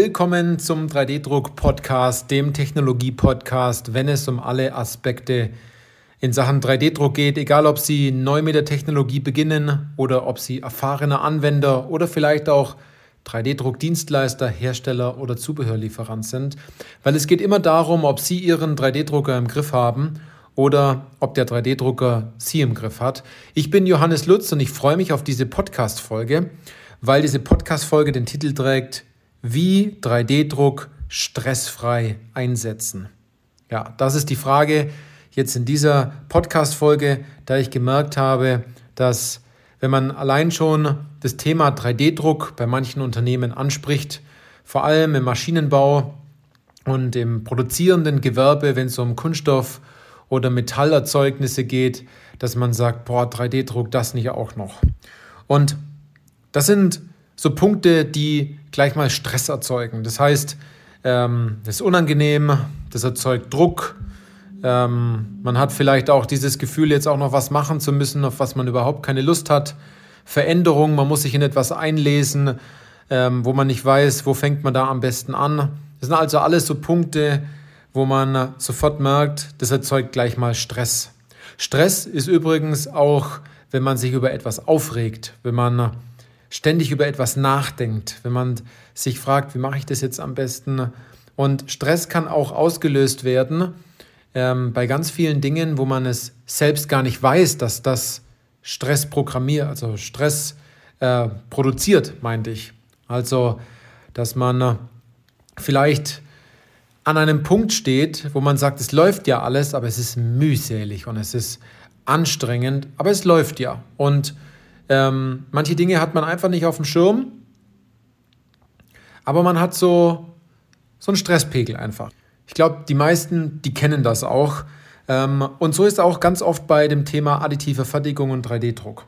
Willkommen zum 3D-Druck-Podcast, dem Technologie-Podcast, wenn es um alle Aspekte in Sachen 3D-Druck geht, egal ob Sie neu mit der Technologie beginnen oder ob Sie erfahrene Anwender oder vielleicht auch 3D-Druck-Dienstleister, Hersteller oder Zubehörlieferant sind, weil es geht immer darum, ob Sie Ihren 3D-Drucker im Griff haben oder ob der 3D-Drucker Sie im Griff hat. Ich bin Johannes Lutz und ich freue mich auf diese Podcast-Folge, weil diese Podcast-Folge den Titel trägt Wie 3D-Druck stressfrei einsetzen. Ja, das ist die Frage jetzt in dieser Podcast-Folge, da ich gemerkt habe, dass wenn man allein schon das Thema 3D-Druck bei manchen Unternehmen anspricht, vor allem im Maschinenbau und im produzierenden Gewerbe, wenn es um Kunststoff oder Metallerzeugnisse geht, dass man sagt, boah, 3D-Druck, das nicht auch noch. Und das sind so Punkte, die gleich mal Stress erzeugen. Das heißt, ähm, das ist unangenehm, das erzeugt Druck. Ähm, man hat vielleicht auch dieses Gefühl, jetzt auch noch was machen zu müssen, auf was man überhaupt keine Lust hat. Veränderung, man muss sich in etwas einlesen, ähm, wo man nicht weiß, wo fängt man da am besten an. Das sind also alles so Punkte, wo man sofort merkt, das erzeugt gleich mal Stress. Stress ist übrigens auch, wenn man sich über etwas aufregt, wenn man ständig über etwas nachdenkt, wenn man sich fragt, wie mache ich das jetzt am besten. Und Stress kann auch ausgelöst werden ähm, bei ganz vielen Dingen, wo man es selbst gar nicht weiß, dass das Stress programmiert, also Stress äh, produziert, meinte ich. Also, dass man vielleicht an einem Punkt steht, wo man sagt, es läuft ja alles, aber es ist mühselig und es ist anstrengend, aber es läuft ja. Und ähm, manche Dinge hat man einfach nicht auf dem Schirm, aber man hat so, so einen Stresspegel einfach. Ich glaube, die meisten, die kennen das auch. Ähm, und so ist auch ganz oft bei dem Thema additive Fertigung und 3D-Druck.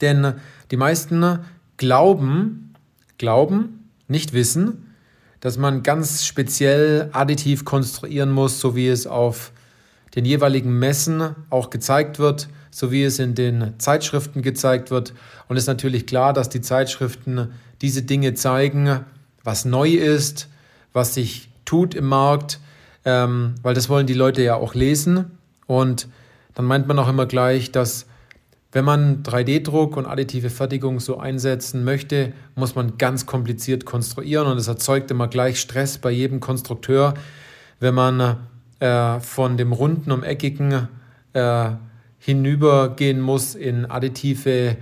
Denn die meisten glauben, glauben, nicht wissen, dass man ganz speziell additiv konstruieren muss, so wie es auf den jeweiligen Messen auch gezeigt wird, so wie es in den Zeitschriften gezeigt wird. Und es ist natürlich klar, dass die Zeitschriften diese Dinge zeigen, was neu ist, was sich tut im Markt, ähm, weil das wollen die Leute ja auch lesen. Und dann meint man auch immer gleich, dass wenn man 3D-Druck und additive Fertigung so einsetzen möchte, muss man ganz kompliziert konstruieren und es erzeugt immer gleich Stress bei jedem Konstrukteur, wenn man äh, von dem runden um eckigen äh, hinübergehen muss in additive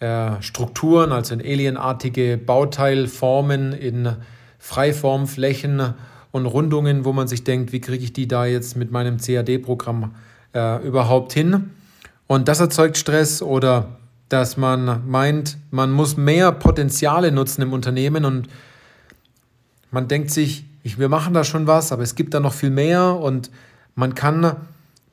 äh, Strukturen, also in alienartige Bauteilformen, in Freiformflächen und Rundungen, wo man sich denkt, wie kriege ich die da jetzt mit meinem CAD-Programm äh, überhaupt hin? Und das erzeugt Stress oder dass man meint, man muss mehr Potenziale nutzen im Unternehmen und man denkt sich, ich, wir machen da schon was, aber es gibt da noch viel mehr und man kann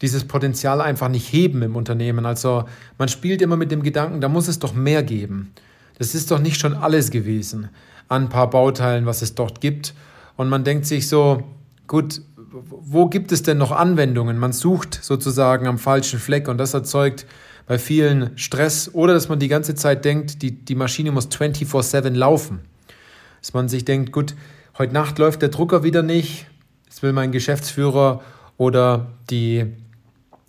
dieses Potenzial einfach nicht heben im Unternehmen. Also man spielt immer mit dem Gedanken, da muss es doch mehr geben. Das ist doch nicht schon alles gewesen an ein paar Bauteilen, was es dort gibt. Und man denkt sich so, gut, wo gibt es denn noch Anwendungen? Man sucht sozusagen am falschen Fleck und das erzeugt bei vielen Stress oder dass man die ganze Zeit denkt, die, die Maschine muss 24-7 laufen. Dass man sich denkt, gut, heute Nacht läuft der Drucker wieder nicht, das will mein Geschäftsführer oder die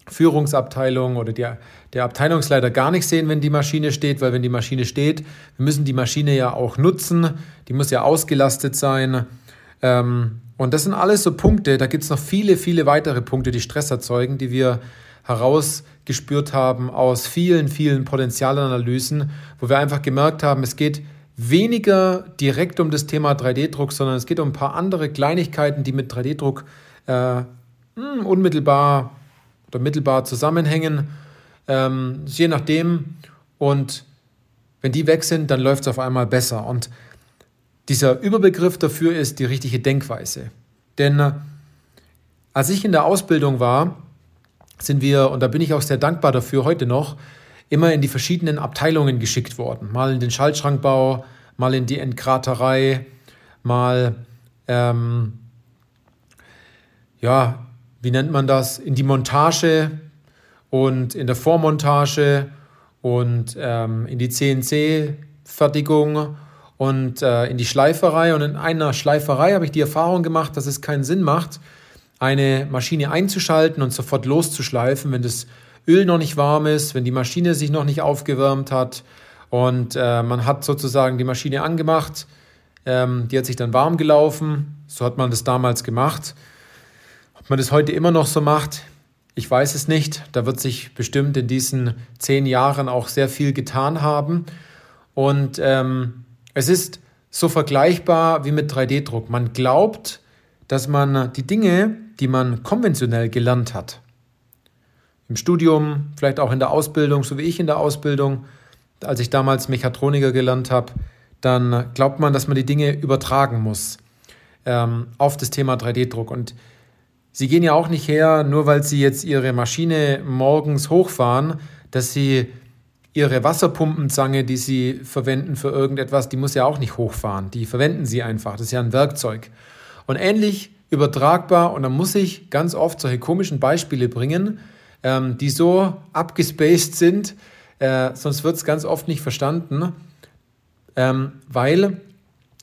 Führungsabteilung oder die, der Abteilungsleiter gar nicht sehen, wenn die Maschine steht, weil wenn die Maschine steht, wir müssen die Maschine ja auch nutzen, die muss ja ausgelastet sein. Ähm, und das sind alles so Punkte, da gibt es noch viele, viele weitere Punkte, die Stress erzeugen, die wir herausgespürt haben aus vielen, vielen Potenzialanalysen, wo wir einfach gemerkt haben, es geht weniger direkt um das Thema 3D-Druck, sondern es geht um ein paar andere Kleinigkeiten, die mit 3D-Druck äh, hm, unmittelbar oder mittelbar zusammenhängen, ähm, je nachdem. Und wenn die weg sind, dann läuft es auf einmal besser. Und dieser Überbegriff dafür ist die richtige Denkweise. Denn äh, als ich in der Ausbildung war, sind wir, und da bin ich auch sehr dankbar dafür heute noch, immer in die verschiedenen Abteilungen geschickt worden. Mal in den Schaltschrankbau, mal in die Entgraterei, mal, ähm, ja, wie nennt man das, in die Montage und in der Vormontage und ähm, in die CNC-Fertigung und äh, in die Schleiferei. Und in einer Schleiferei habe ich die Erfahrung gemacht, dass es keinen Sinn macht, eine Maschine einzuschalten und sofort loszuschleifen, wenn das Öl noch nicht warm ist, wenn die Maschine sich noch nicht aufgewärmt hat und äh, man hat sozusagen die Maschine angemacht, ähm, die hat sich dann warm gelaufen, so hat man das damals gemacht. Ob man das heute immer noch so macht, ich weiß es nicht. Da wird sich bestimmt in diesen zehn Jahren auch sehr viel getan haben. Und ähm, es ist so vergleichbar wie mit 3D-Druck. Man glaubt, dass man die Dinge, die man konventionell gelernt hat, im Studium, vielleicht auch in der Ausbildung, so wie ich in der Ausbildung, als ich damals Mechatroniker gelernt habe, dann glaubt man, dass man die Dinge übertragen muss ähm, auf das Thema 3D-Druck. Und Sie gehen ja auch nicht her, nur weil Sie jetzt Ihre Maschine morgens hochfahren, dass Sie Ihre Wasserpumpenzange, die Sie verwenden für irgendetwas, die muss ja auch nicht hochfahren. Die verwenden Sie einfach. Das ist ja ein Werkzeug. Und ähnlich übertragbar, und da muss ich ganz oft solche komischen Beispiele bringen, ähm, die so abgespaced sind, äh, sonst wird es ganz oft nicht verstanden, ähm, weil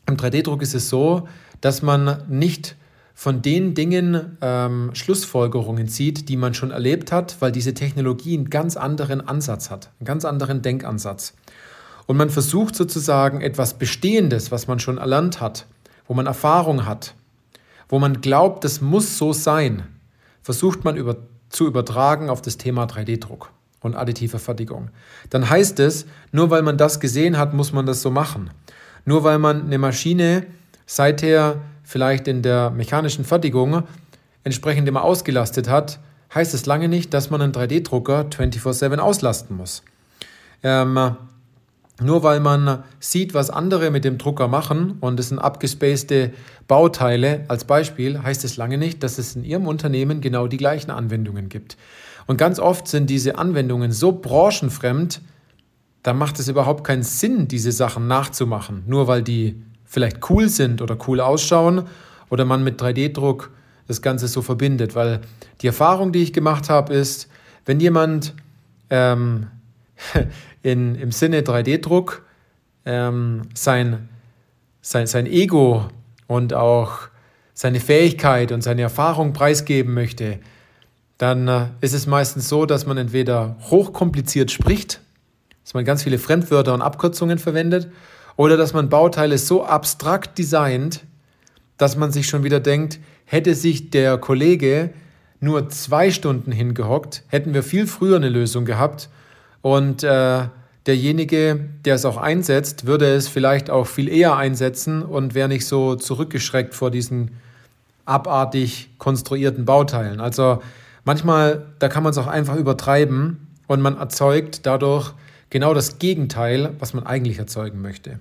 im 3D-Druck ist es so, dass man nicht von den Dingen ähm, Schlussfolgerungen zieht, die man schon erlebt hat, weil diese Technologie einen ganz anderen Ansatz hat, einen ganz anderen Denkansatz. Und man versucht sozusagen etwas Bestehendes, was man schon erlernt hat, wo man Erfahrung hat, wo man glaubt, das muss so sein, versucht man über, zu übertragen auf das Thema 3D-Druck und additive Fertigung. Dann heißt es, nur weil man das gesehen hat, muss man das so machen. Nur weil man eine Maschine seither vielleicht in der mechanischen Fertigung entsprechend immer ausgelastet hat, heißt es lange nicht, dass man einen 3D-Drucker 24/7 auslasten muss. Ähm, nur weil man sieht, was andere mit dem Drucker machen und es sind abgespacede Bauteile als Beispiel, heißt es lange nicht, dass es in Ihrem Unternehmen genau die gleichen Anwendungen gibt. Und ganz oft sind diese Anwendungen so branchenfremd, da macht es überhaupt keinen Sinn, diese Sachen nachzumachen, nur weil die vielleicht cool sind oder cool ausschauen oder man mit 3D-Druck das Ganze so verbindet. Weil die Erfahrung, die ich gemacht habe, ist, wenn jemand ähm, in, im Sinne 3D-Druck ähm, sein, sein, sein Ego und auch seine Fähigkeit und seine Erfahrung preisgeben möchte, dann äh, ist es meistens so, dass man entweder hochkompliziert spricht, dass man ganz viele Fremdwörter und Abkürzungen verwendet oder dass man Bauteile so abstrakt designt, dass man sich schon wieder denkt, hätte sich der Kollege nur zwei Stunden hingehockt, hätten wir viel früher eine Lösung gehabt und äh, derjenige, der es auch einsetzt, würde es vielleicht auch viel eher einsetzen und wäre nicht so zurückgeschreckt vor diesen abartig konstruierten Bauteilen. Also manchmal, da kann man es auch einfach übertreiben und man erzeugt dadurch genau das Gegenteil, was man eigentlich erzeugen möchte.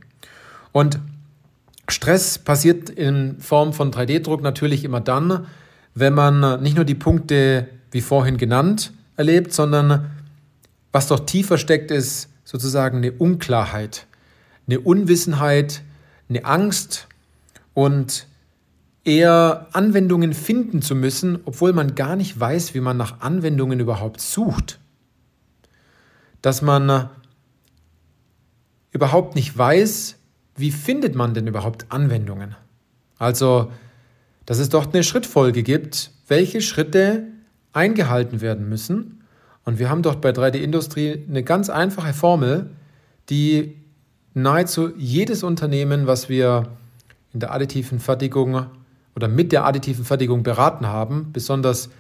Und Stress passiert in Form von 3D-Druck natürlich immer dann, wenn man nicht nur die Punkte wie vorhin genannt erlebt, sondern was doch tiefer steckt, ist sozusagen eine Unklarheit, eine Unwissenheit, eine Angst und eher Anwendungen finden zu müssen, obwohl man gar nicht weiß, wie man nach Anwendungen überhaupt sucht. Dass man überhaupt nicht weiß, wie findet man denn überhaupt Anwendungen? Also, dass es dort eine Schrittfolge gibt, welche Schritte eingehalten werden müssen. Und wir haben dort bei 3D-Industrie eine ganz einfache Formel, die nahezu jedes Unternehmen, was wir in der additiven Fertigung oder mit der additiven Fertigung beraten haben, besonders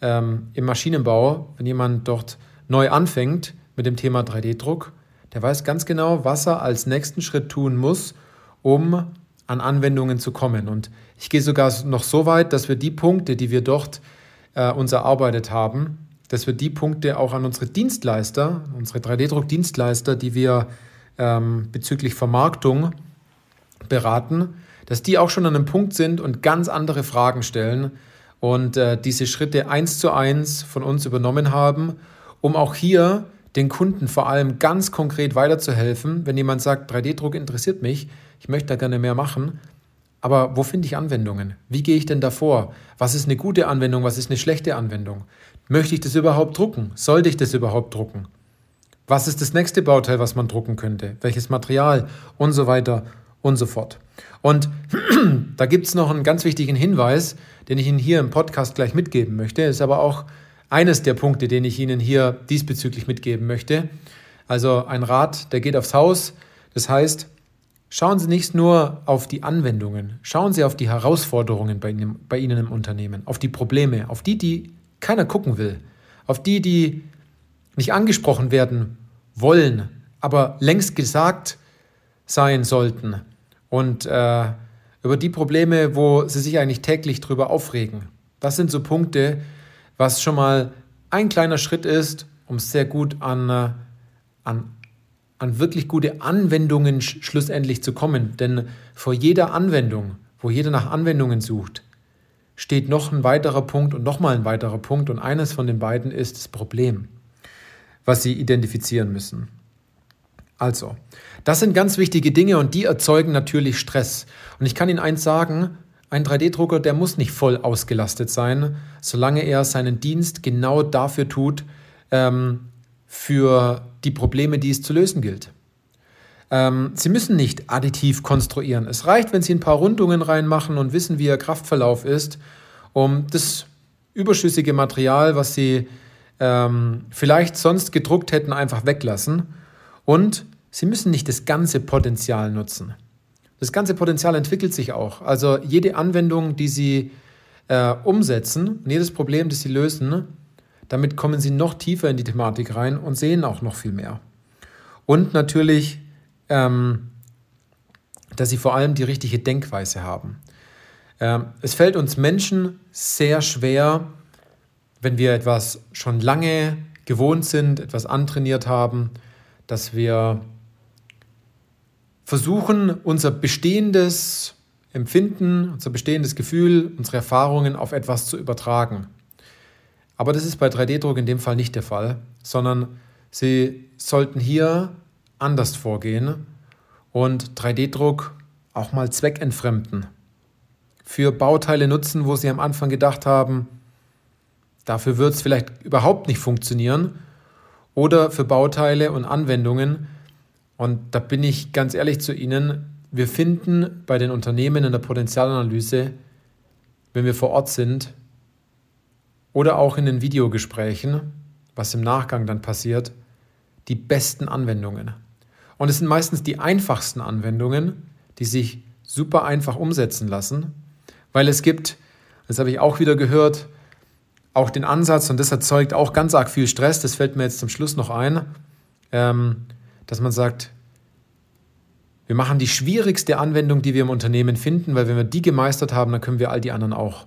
ähm, im Maschinenbau, wenn jemand dort neu anfängt mit dem Thema 3D-Druck, der weiß ganz genau, was er als nächsten Schritt tun muss, um an Anwendungen zu kommen. Und ich gehe sogar noch so weit, dass wir die Punkte, die wir dort äh, uns erarbeitet haben, dass wir die Punkte auch an unsere Dienstleister, unsere 3D-Druck-Dienstleister, die wir ähm, bezüglich Vermarktung beraten, dass die auch schon an einem Punkt sind und ganz andere Fragen stellen und äh, diese Schritte eins zu eins von uns übernommen haben, um auch hier den Kunden vor allem ganz konkret weiterzuhelfen, wenn jemand sagt, 3D-Druck interessiert mich, ich möchte da gerne mehr machen, aber wo finde ich Anwendungen? Wie gehe ich denn davor? Was ist eine gute Anwendung? Was ist eine schlechte Anwendung? Möchte ich das überhaupt drucken? Sollte ich das überhaupt drucken? Was ist das nächste Bauteil, was man drucken könnte? Welches Material? Und so weiter und so fort. Und da gibt es noch einen ganz wichtigen Hinweis, den ich Ihnen hier im Podcast gleich mitgeben möchte. Ist aber auch eines der Punkte, den ich Ihnen hier diesbezüglich mitgeben möchte. Also ein Rat, der geht aufs Haus. Das heißt, schauen Sie nicht nur auf die Anwendungen, schauen Sie auf die Herausforderungen bei Ihnen, bei Ihnen im Unternehmen, auf die Probleme, auf die, die keiner gucken will, auf die, die nicht angesprochen werden wollen, aber längst gesagt sein sollten und äh, über die Probleme, wo sie sich eigentlich täglich drüber aufregen. Das sind so Punkte, was schon mal ein kleiner Schritt ist, um sehr gut an, äh, an, an wirklich gute Anwendungen schlussendlich zu kommen. Denn vor jeder Anwendung, wo jeder nach Anwendungen sucht, steht noch ein weiterer Punkt und nochmal ein weiterer Punkt und eines von den beiden ist das Problem, was Sie identifizieren müssen. Also, das sind ganz wichtige Dinge und die erzeugen natürlich Stress. Und ich kann Ihnen eins sagen, ein 3D-Drucker, der muss nicht voll ausgelastet sein, solange er seinen Dienst genau dafür tut, ähm, für die Probleme, die es zu lösen gilt. Ähm, Sie müssen nicht additiv konstruieren. Es reicht, wenn Sie ein paar Rundungen reinmachen und wissen, wie Ihr Kraftverlauf ist, um das überschüssige Material, was Sie ähm, vielleicht sonst gedruckt hätten, einfach weglassen und Sie müssen nicht das ganze Potenzial nutzen. Das ganze Potenzial entwickelt sich auch. Also jede Anwendung, die Sie äh, umsetzen jedes Problem, das Sie lösen, damit kommen Sie noch tiefer in die Thematik rein und sehen auch noch viel mehr. Und natürlich, ähm, dass Sie vor allem die richtige Denkweise haben. Ähm, es fällt uns Menschen sehr schwer, wenn wir etwas schon lange gewohnt sind, etwas antrainiert haben, dass wir versuchen, unser bestehendes Empfinden, unser bestehendes Gefühl, unsere Erfahrungen auf etwas zu übertragen. Aber das ist bei 3D-Druck in dem Fall nicht der Fall, sondern Sie sollten hier anders vorgehen und 3D-Druck auch mal zweckentfremden. Für Bauteile nutzen, wo Sie am Anfang gedacht haben, dafür wird es vielleicht überhaupt nicht funktionieren. Oder für Bauteile und Anwendungen, und da bin ich ganz ehrlich zu Ihnen, wir finden bei den Unternehmen in der Potenzialanalyse, wenn wir vor Ort sind oder auch in den Videogesprächen, was im Nachgang dann passiert, die besten Anwendungen. Und es sind meistens die einfachsten Anwendungen, die sich super einfach umsetzen lassen, weil es gibt, das habe ich auch wieder gehört, auch den Ansatz, und das erzeugt auch ganz arg viel Stress, das fällt mir jetzt zum Schluss noch ein, ähm, dass man sagt, wir machen die schwierigste Anwendung, die wir im Unternehmen finden, weil wenn wir die gemeistert haben, dann können wir all die anderen auch.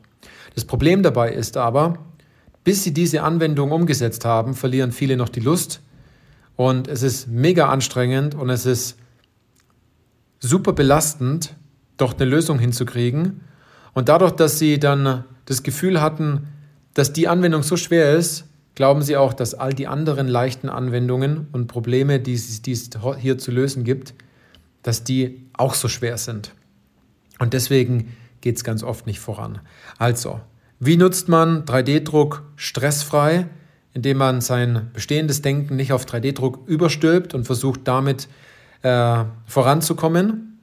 Das Problem dabei ist aber, bis sie diese Anwendung umgesetzt haben, verlieren viele noch die Lust und es ist mega anstrengend und es ist super belastend, doch eine Lösung hinzukriegen. Und dadurch, dass sie dann das Gefühl hatten, dass die Anwendung so schwer ist, glauben sie auch, dass all die anderen leichten Anwendungen und Probleme, die es, die es hier zu lösen gibt, dass die auch so schwer sind. Und deswegen geht es ganz oft nicht voran. Also, wie nutzt man 3D-Druck stressfrei, indem man sein bestehendes Denken nicht auf 3D-Druck überstülpt und versucht damit äh, voranzukommen,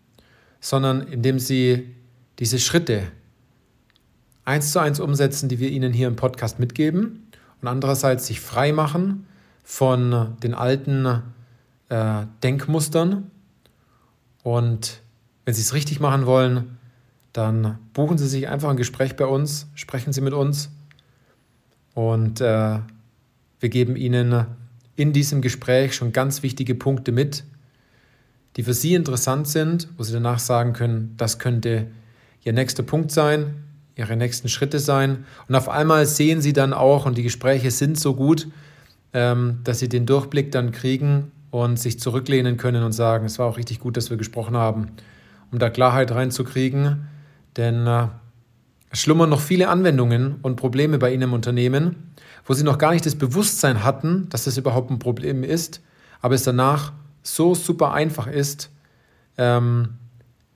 sondern indem sie diese Schritte eins zu eins umsetzen, die wir Ihnen hier im Podcast mitgeben und andererseits sich frei machen von den alten äh, Denkmustern. Und wenn Sie es richtig machen wollen, dann buchen Sie sich einfach ein Gespräch bei uns, sprechen Sie mit uns und äh, wir geben Ihnen in diesem Gespräch schon ganz wichtige Punkte mit, die für Sie interessant sind, wo Sie danach sagen können, das könnte Ihr nächster Punkt sein, ihre nächsten Schritte sein. Und auf einmal sehen sie dann auch, und die Gespräche sind so gut, ähm, dass sie den Durchblick dann kriegen und sich zurücklehnen können und sagen, es war auch richtig gut, dass wir gesprochen haben, um da Klarheit reinzukriegen. Denn äh, schlummern noch viele Anwendungen und Probleme bei Ihnen im Unternehmen, wo Sie noch gar nicht das Bewusstsein hatten, dass das überhaupt ein Problem ist, aber es danach so super einfach ist, ähm,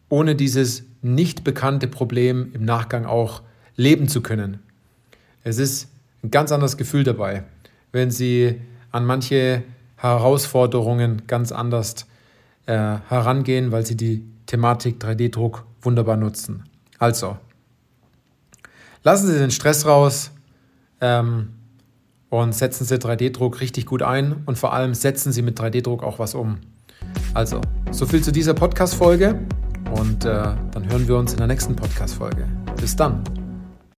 ohne dieses nicht bekannte Problem im Nachgang auch leben zu können. Es ist ein ganz anderes Gefühl dabei, wenn Sie an manche Herausforderungen ganz anders äh, herangehen, weil Sie die Thematik 3D-Druck wunderbar nutzen. Also, lassen Sie den Stress raus ähm, und setzen Sie 3D-Druck richtig gut ein und vor allem setzen Sie mit 3D-Druck auch was um. Also, so viel zu dieser Podcast-Folge und äh, dann hören wir uns in der nächsten Podcast-Folge. Bis dann.